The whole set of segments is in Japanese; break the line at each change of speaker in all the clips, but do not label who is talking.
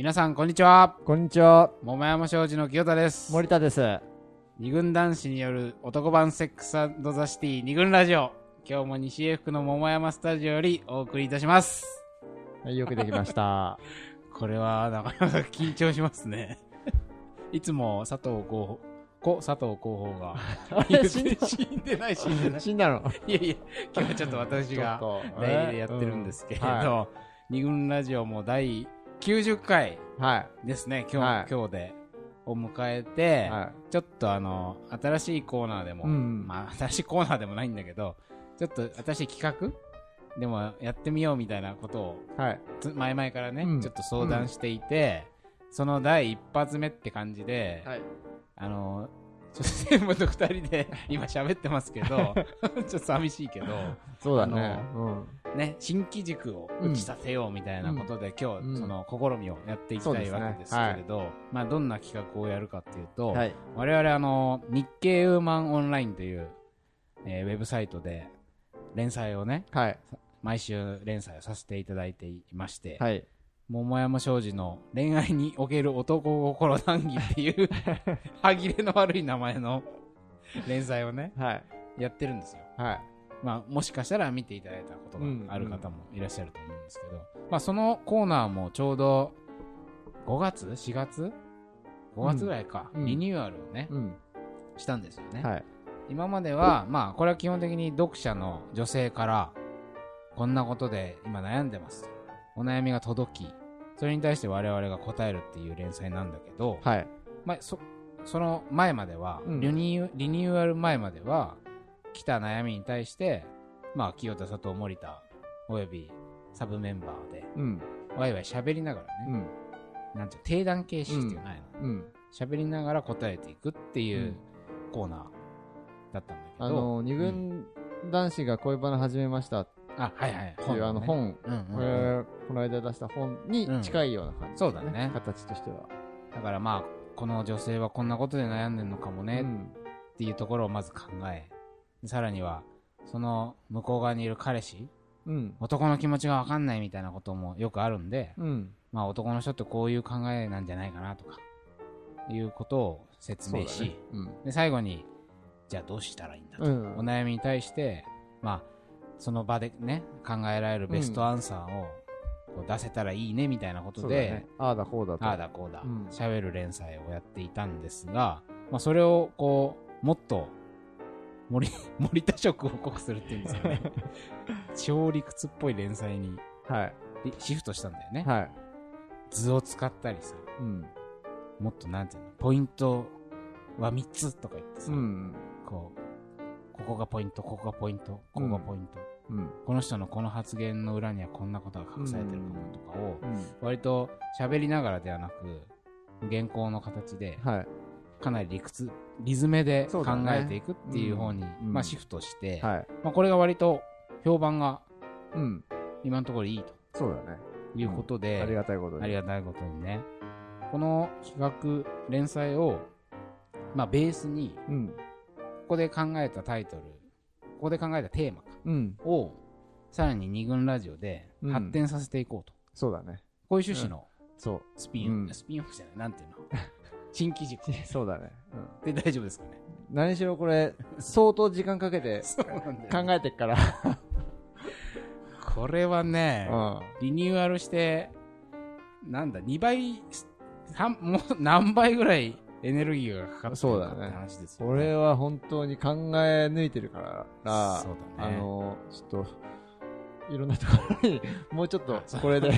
皆さんこんにちは。
こんにちは、
桃山商事の清田です。
森田です。
二軍男子による男版セックスザシティ二軍ラジオ。今日も西英福の桃山スタジオよりお送りいたします。
はい、よくできました。
これはなかなか緊張しますね。いつも佐藤候補子佐藤候補が。
死んだ
死んでない死んでない。
死んだの？
いやいや今日はちょっと私が代理でやってるんですけれど、
えーうん。は
二軍ラジオも第90回
い。はい。
ですね、今日、
はい
今日で、を迎えて、
は
ちょっとあの、新しいコーナーでも、
うん
まあ、新しいコーナーでもないんだけど、ちょっと新しい企画？でもやってみようみたいなことを、
い。はい。
つ前々からね、
うん
ちょっと相談していて、その第一発目って感じで、
はい。
あの、ちょっと専務と二人で今喋ってますけど、ちょっと寂しいけど、
そうだね。
あ
うん。
ね、新機軸を打ち立てようみたいなことで、今日、
うん
その試みをやっていきたいわけですけれど、まあどんな企画をやるかっていうと、
はい。
我々あの日経ウーマンオンラインという、えーウェブサイトで連載をね
はい。
毎週連載をさせていただいていまして、
はい。
桃山商事の恋愛における男心談義っていう 歯切れの悪い名前の連載をね
はい。
やってるんですよ
はい。
まあ、もしかしたら見ていただいたことがある方もいらっしゃると思うんですけど、まあ、そのコーナーもちょうど5月 ?4 月 ?5 月ぐらいか、
うん
リニューアルをね、
うん。
したんですよね。
はい。
今までは、まあ、これは基本的に読者の女性から、こんなことで今悩んでます。お悩みが届き、それに対して我々が答えるっていう連載なんだけど、
はい。
まあ、そその前までは、
うん
リニューリニューアル前までは来た悩みに対して、まあ、清田佐藤森田およびサブメンバーで
うん。
ワイワイ喋りながらね、
うん。
なんていう定談形式っていうのないの
うん。
喋、りながら答えていくっていううんコーナーだったんだけど、
あの、二軍男子が恋バナ始めましたっ
あはいはい
ていうあの
ね
本、この間出した本に近いような感じ。
そうだね
形としては。
だからまあこの女性はこんなことで悩んでるのかもね
うん。
っていうところをまず考えさらにはその向こう側にいる彼氏
うん。
男の気持ちが分かんないみたいなこともよくあるんで、
うん。
まあ男の人ってこういう考えなんじゃないかなとか、いうことを説明し、
うん。
で、最後に、じゃあどうしたらいいんだと、
うん
お悩みに対して、まあ、その場でね、考えられるベストアンサーをこう出せたらいいねみたいなこと
そうだね
で、。
ああだこうだと。
ああだこうだ
うん、
喋、る連載をやっていたんですが、まあそれをこう、もっと、森、森田色を濃くするっていうんですかね。超理屈っぽい連載に
はい。
でシフトしたんだよね。
はい。
図を使ったりさ、
うん。
もっとなんていうの、ポイントは3つとか言ってさ、
うん。
こう、ここがポイント、ここがポイント、ここがポイント、
うん。
この人のこの発言の裏にはこんなことが隠されてるかもとかを、
うん。
割と喋りながらではなく、原稿の形で、
はい。
かなり理屈、リズムで考えていくっていう方に、
うん
まあシフトして、
はい。
まあこれが割と評判が
うん。
今のところいいと
そうだね。
いうことで、
ありがたいことに。
ありがたいことにね。この企画、連載を、まあ、ベースに、
うん。
ここで考えたタイトル、ここで考えたテーマか
うん。
を、さらに二軍ラジオで
うん
発展させていこうと。
そうだね。
こういう趣旨の
そ
スピンオフ、
うん
スピンオフじゃない、なんていうの？新機軸
う。そうだね。うん。
で大丈夫ですかね？
何しろこれ、相当時間かけて 考えてっから。
これはね、
うん。
リニューアルして、なんだ、2倍、三もう何倍ぐらいエネルギーがかかってる
そうだね
話ですよ、
これは本当に考え抜いてるから、
そうだね。
あの、ちょっと、いろんなところに、もうちょっとこれで。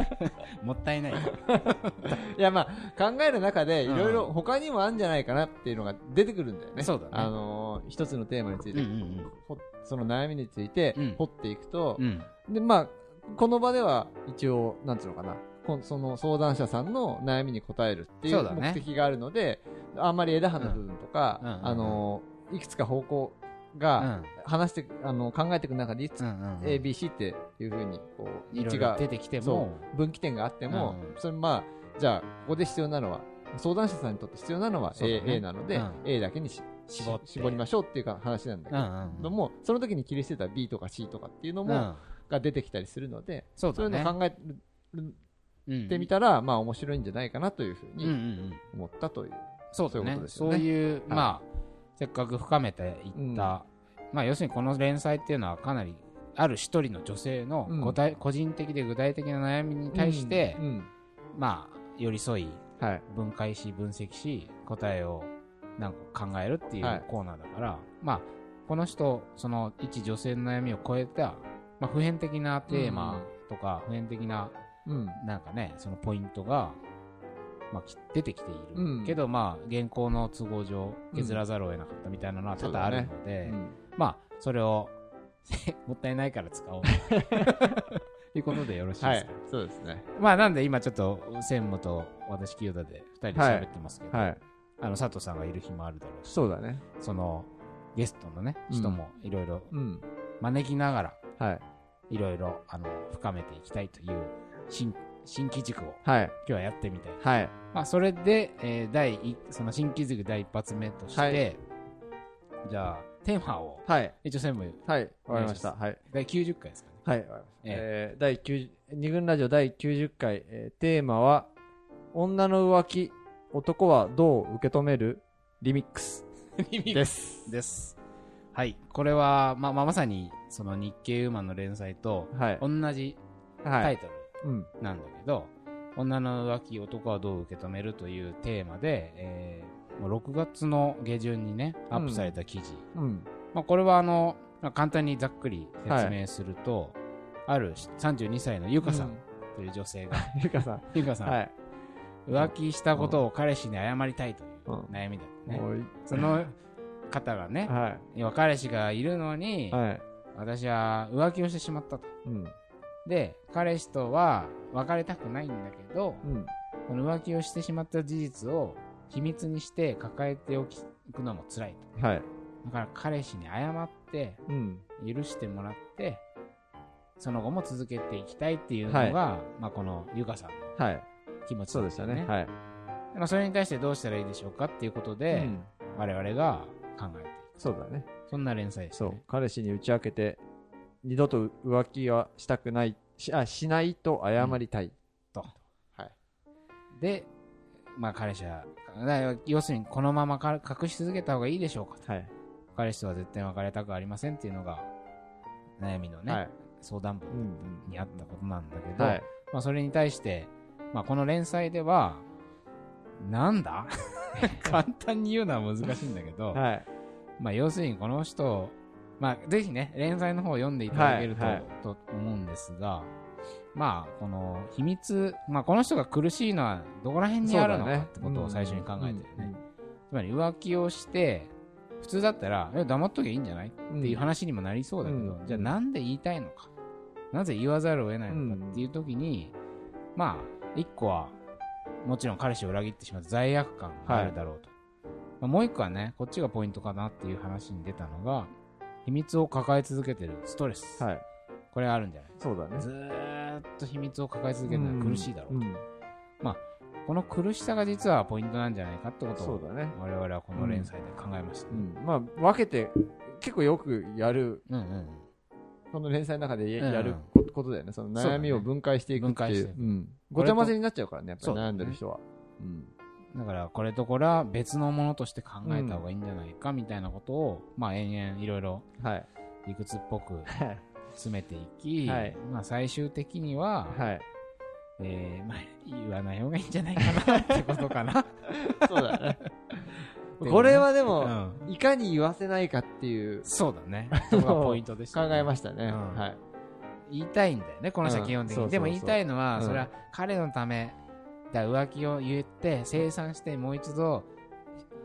もったいない。
いや、まあ、考える中で、いろいろ
うん
他にもあるんじゃないかなっていうのが出てくるんだよね。
そうだね
あの、一つのテーマについて、
うんうん
ほその悩みについて
うん、
掘っていくと
う、ん。
で、まあ、この場では一応、なんつうのかな、こその相談者さんの悩みに答えるっていう目的があるので、あんまり枝葉の部分とか、
うんうんうんうん。
あの、いくつか方向
うん。
が話して、あの、考えていく中で、いつ
うんうんうん。
A、B、C っていうふうに、こう、位置が、
出てきて
そ
も、
う、分岐点があっても、
うんうん。
それまあ、じゃあ、ここで必要なのは、相談者さんにとって必要なのは A,、
ね。
A なので、
うん。
A だけにし
絞
絞りましょうっていうか話なんだけ
うん
ど、
うんうん。
も、その時に切り捨てた B とか C とかっていうのも、
うん。
が出てきたりするので、そういう
そうだね
のを考えるってみたら、まあ面白いんじゃないかなというふう
うんうんう
に
ん。
思ったという。
そうだね。
そういうこと。ですね。
ういう、まあ、せっかく深めていった、まあ、要するにこの連載っていうのはかなり、ある一人の女性の
うん。
個人的で具体的な悩みに対して
う、ん。
まあ、寄り添い、
うんはい。
分解し、分析し、答えをなんか考えるってい
はい。う
コーナーだから、まあ、この人、その一女性の悩みを超えた、まあ、普遍的なテーマとか、普遍的な、
うん。
なんかね、そのポイントが、まあ、き出てきている。
うん
けど、まあ、原稿の都合上、
うん
削らざるを得なかったみたいなのは多々あるので、
うん
まあ、それを、もったいないから使おう。ということでよろしい
はい
ですか、。
そうですね。
まあ、なんで今ちょっと、専務と私、清田で二人で喋ってますけど、
はい。
あの、佐藤さんがいる日もあるだろうし、
そうだね。
その、ゲストのね、
うん
人もいろいろ
うん。
招きながら、
はい。
いろいろ、あの、深めていきたいという、新、新機軸を
はい。
今日はやってみたい。
はい。
まあ、それで、えー第一、その新機軸第一発目として、
はい
じゃあ、テーマを、
はい。
一応専務、
はい。わかりました。はい。
第90回ですかね。
はい。わかりました。
え
えー第90、二軍ラジオ第90回、えーテーマは、女の浮気、男はどう受け止める？リミックス です。
です。はい。これは、まあ、まあ、まさに、その日経ウーマンの連載と
はい。
同じ
はい。
タイトル
うん。
なんだけど、女の浮気、男はどう受け止めるというテーマで、えーもう6月の下旬にね、アップされた記事。
うん。
まあ、これはあの、まあ、簡単にざっくり説明すると、ある32歳のゆかさんという女性が、
ゆかさん。
ゆかさん、
はい。
浮気したことを彼氏に謝りたいという
うん
悩みだったね。
もうい
その方がね、
は
要は彼氏がいるのに
い。、はい。
私は浮気をしてしまったと。
うん。
で、彼氏とは別れたくないんだけど、
うん。
この浮気をしてしまった事実を秘密にして抱えておくのも辛いと。
はい。
だから彼氏に謝って、
うん。
許してもらって、その後も続けていきたいっていうのが、まあこのゆかさんの
はい。
気持ち
そうでしたね。はい。
まあそれに対してどうしたらいいでしょうかっていうことで、
うん
我々が考えていく。
そうだね。
そんな連載です、
そう
ね。。
彼氏に打ち明けて、二度と浮気はしたくない、しあしないと謝りたい。
と。
はい。
で、まあ彼氏は、要するにこのままか隠し続けた方がいいでしょうかと。
はい。
彼氏とは絶対別れたくありませんっていうのが、悩みのね、
はい。
相談
うん
文にあったことなんだけ
うん。
ど、
はい。
まあそれに対して、まあこの連載では、なんだ？簡単に言うのは難しいんだけど、
はい。
まあ要するにこの人、まあぜひね、連載の方を読んでいただけると,、
はいはい
と思うんですが、まあこの秘密、まあこの人が苦しいのはどこら辺にあるのかってことを最初に考えてるね。つまり浮気をして、普通だったら、え、黙っときゃいいんじゃない？
うん。
っていう話にもなりそうだけど、
うん
じゃあなんで言いたいのか？なぜ言わざるを得ないのかっていう時に、まあ、一個は、もちろん彼氏を裏切ってしまった罪悪感があるだろうと。まあ、もう一個はね、こっちがポイントかなっていう話に出たのが、秘密を抱え続けてるストレス。
はい。
これあるんじゃない？
そうだね。
ずーっと秘密を抱え続けるのは苦しいだろうと。
ん。
この苦しさが実はポイントなんじゃないかってことを、
そうだね。
我々はこの連載で考えましたね。
うん。まあ、分けて、結構よくやる、
うんうんうん。
この連載の中でやるこことだよね。その悩みを分解していくっていう
分解して。
うん。ごちゃ混ぜになっちゃうからね、やっぱり悩んでる人は。うん。
だから、これとこれは別のものとして考えた方がいいんじゃないかみたいなことを、まあ、延々いろいろ
はい。
理屈っぽく
はい。
詰めていき、
はい
まあ、最終的には、
はい。
えー、まあ、言わない方がいいんじゃないかなってことかな。
そうだ ね。これはで
う
も、
ん。
いかに言わせないかっていう
そうだね。そこがポイントでした、
考えましたね。
うん
はい。
言いたいんだよね、この人は基本的に。
うんそうそうそう
でも言いたいのは、
うん
それは彼のため、だから浮気を言って、清算して、もう一度、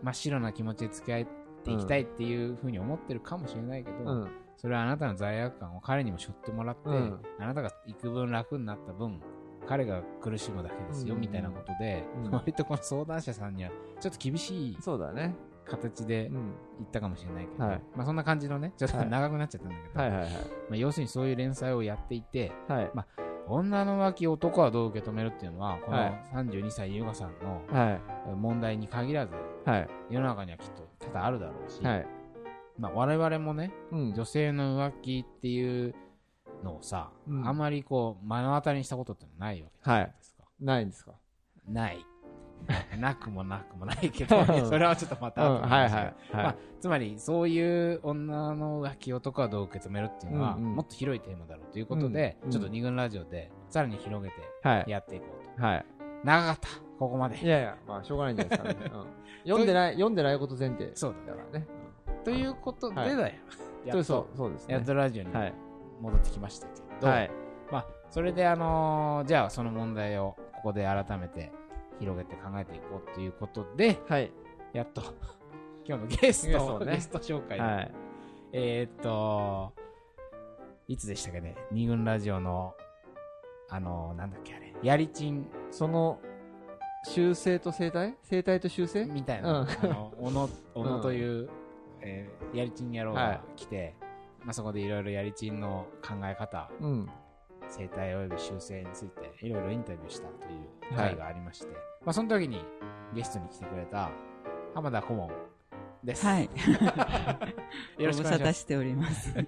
真っ白な気持ちで付き合っていきたいっていうふうに思ってるかもしれないけど、
うん。
それはあなたの罪悪感を彼にも背負ってもらって、
うん
あなたが幾分楽になった分、彼が苦しむだけですよ、
うん
みたいなことで、
うん
割とこの相談者さんには、ちょっと厳しい
そうだね。
形で
うん。
言ったかもしれないけど、
はい
まあそんな感じのね、ちょっと
はい
長くなっちゃったんだけど、
はいはいはい。
まあ要するにそういう連載をやっていて、
はい。
女の浮気を男はどう受け止めるっていうのは、この
はい
32歳優香さんの
はい。
問題に限らず、
はい。
世の中にはきっと多々あるだろうし、
はい。
まあ我々もね、
うん。
女性の浮気っていうのをさ、
うん
あんまりこう目の当たりにしたことってないわけじゃないですか。
ないんですか？
ない。なくもなくもないけど、
うん
それはちょっとまた後の
うんはいはい
まあ
はい。
つまり、そういう女の浮気男はどう受け止めるっていうのは、
うんうん
もっと広いテーマだろうということで、
うん
ちょっと二軍ラジオでさらに広げて
はい。
やっていこうと。
はい。
長かった、ここまで。
いやいや、まあ、しょうがないんじゃないですかね。うん読んでない、読んでないこと前提。
そうだ
だからね。
ということでだよ。
はい
やっと、
そうそうですね。
やっとラジオに
はい。
戻ってきましたけど、
はい。
まあ、それであのーじゃあその問題をここで改めて広げて考えていこうということで、
はい。
やっと、今日のゲスト
をね
ゲスト紹介で、
はい。
えーっと、いつでしたっけね、二軍ラジオの、あのーなんだっけあれ、やりちん。
その、修正と生態生態と修正？
みたいな、
うん。
あの、小野、小野
うん
という、えーやりちん野郎
はい。
が来て、まあ、そこでいろいろやりちんの考え方、
うん。
生態及び修正についていろいろインタビューしたという回がありまして、まあその時にゲストに来てくれた浜田顧問です。
はい。
よろしくお願いします。
しております。
今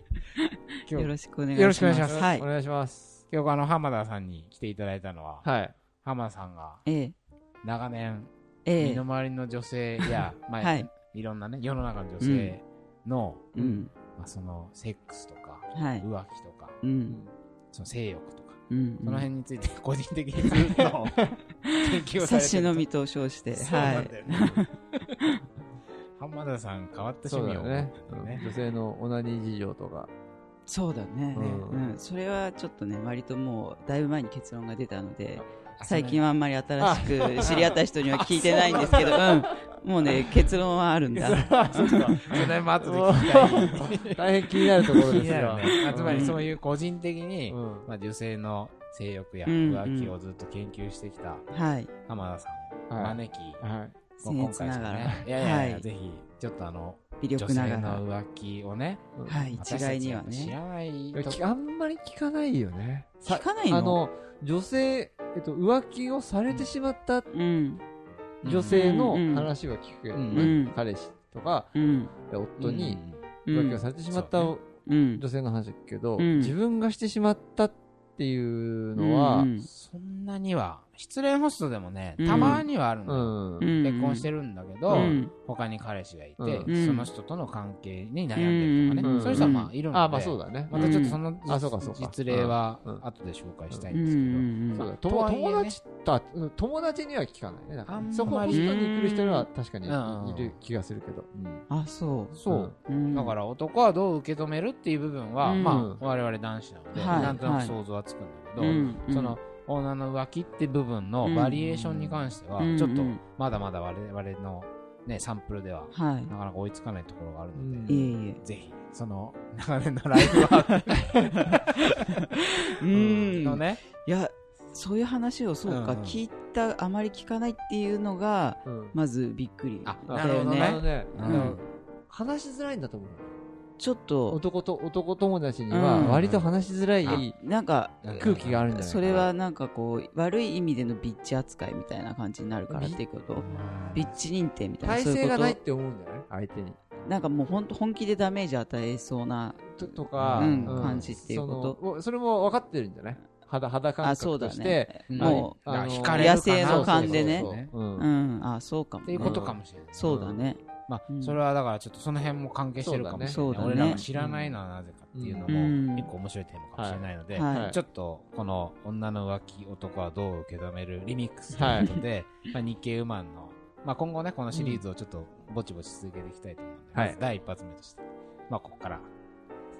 日
よろしくお願いします。
よろしくお願いします
はい
お。願いします。
今日あの浜田さんに来ていただいたのは、
はい。
浜田さんが
ええ、
長年、
ええ
身の、回りの女性や、まあ、
はい
い、ろんなね、世の中の女性の、
うん、
まあ、そのセックスとか、
はい。
浮気とか、
うん、
その性欲とか、
うん。
その辺について 個人的にずっと研究をされてる
差し飲みと称して、
そう
は
なんだよね。浜田さん変わった
そう
趣味を
だよね
ね。
女性のオナニー事情とか。
そうだね。
う
うんん、それはちょっとね、割ともう、だいぶ前に結論が出たので、
あ
最近はあんまり新しく知り合った人には聞いてないんですけど、うん。もうね、結論はあるんだ。
そうか。それも後で聞きたい。
大変気になるところ
気
ですが。
になるね。あつまりそういう個人的に、
うん
まあ、女性の性欲や
うん
浮気をずっと研究してきた
はい。
浜田さんを
はい
招き、
はい。
僭越ながら。
いやいやいや、
はい
ぜひ、ちょっとあの、
微
女性
力ながら。
の浮気をね、
はい、一概
ち
にはね。
知らない
あんまり聞かないよね。
聞かないの。
あの、女性、えっと、浮気をされてしまった
うん、
女性の話は聞くけど
うん。
ね
うん
彼氏とか、
うん、
夫に
うん。
浮気をされてしまった。女性の話だけど、
うん。
自分がしてしまったっていうのは、
うん。
そんなには、失恋ホストでもね、
うん。
たまにはある
う
の。
うん。
結婚してるんだけど、
うん。
他に彼氏がいて、
うん。
その人との関係に悩んでるとかね、
うん。
そういう人はまあいるので、
あ、まあそうだね。
またちょっとその実,、
あそうかそうか。
実例は
うん
後で紹介したい
うん。
ん。ですけど、ね。
友達友達には聞かないね。だからそこホストに来る人には確かに
うん。
いる気がするけど。
あ、そう。
そう、
うん。
だから男はどう受け止めるっていう部分は、
うん。
まあ我々男子なので、
はい。
なんとなく想像はつくんだけど、
うん。
その女の浮気って部分のバリエーションに関しては、
うん
ちょっと
うん
まだまだ我々の、ね、サンプルでは
はい。
なかなか追いつかないところがあるので、
うん
い。
ぜひその長年のライフワーク
うん。
のね、
いや、そういう話をそうか、
うんうん
聞いた、あまり聞かないっていうのが、
うん
まずびっくり。
あ
だよね
ね、
うん
話しづらいんだと思う。
ちょっと、
男と、男友達には
うん。
割と話しづらい
あなんか、
空気があるんじゃ
それはなんかこう、悪い意味でのビッチ扱いみたいな感じになるからっていうこと。ビッチ。認定みたいな、
体
そういうこと
勢がないって思うんじゃない？相手に。
なんかもう本当本気でダメージ与えそうな、
ととか、
うん感じっていうこと。
それも分かってるんじゃない？肌、肌感
あ、そうだ
覚として、
ね。
うん。
も
あの
惹かれるかな。
野生の勘でね。
う
ん、
あ、そうかも、ね。
っていうことかもしれない、
そうだね。
まあ
うん。
それはだからちょっとその辺も関係してるかもしれない、
そうだね。
俺らが知らないのはなぜかっていうの
うん。
も一個面白いテーマかもしれないので、
はい。
はい。
ちょっとこの女の浮気男はどう受け止めるリミックスということで、まあ日経ウマンの、まあ、今後ねこのシリーズをちょっとぼちぼち続けていきたいと思うので、
はい。
まず第一発目として、まあ、ここから。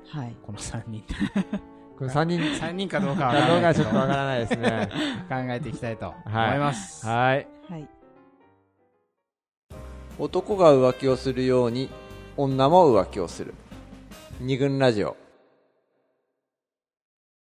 はい。
この3人。で
これ3人、
3人かどうかは分
かど。うかちょっとわからないですね。
考えていきたいと思
はい
います、
はい。
はい。
男が浮気をするように、女も浮気をする。二軍ラジオ。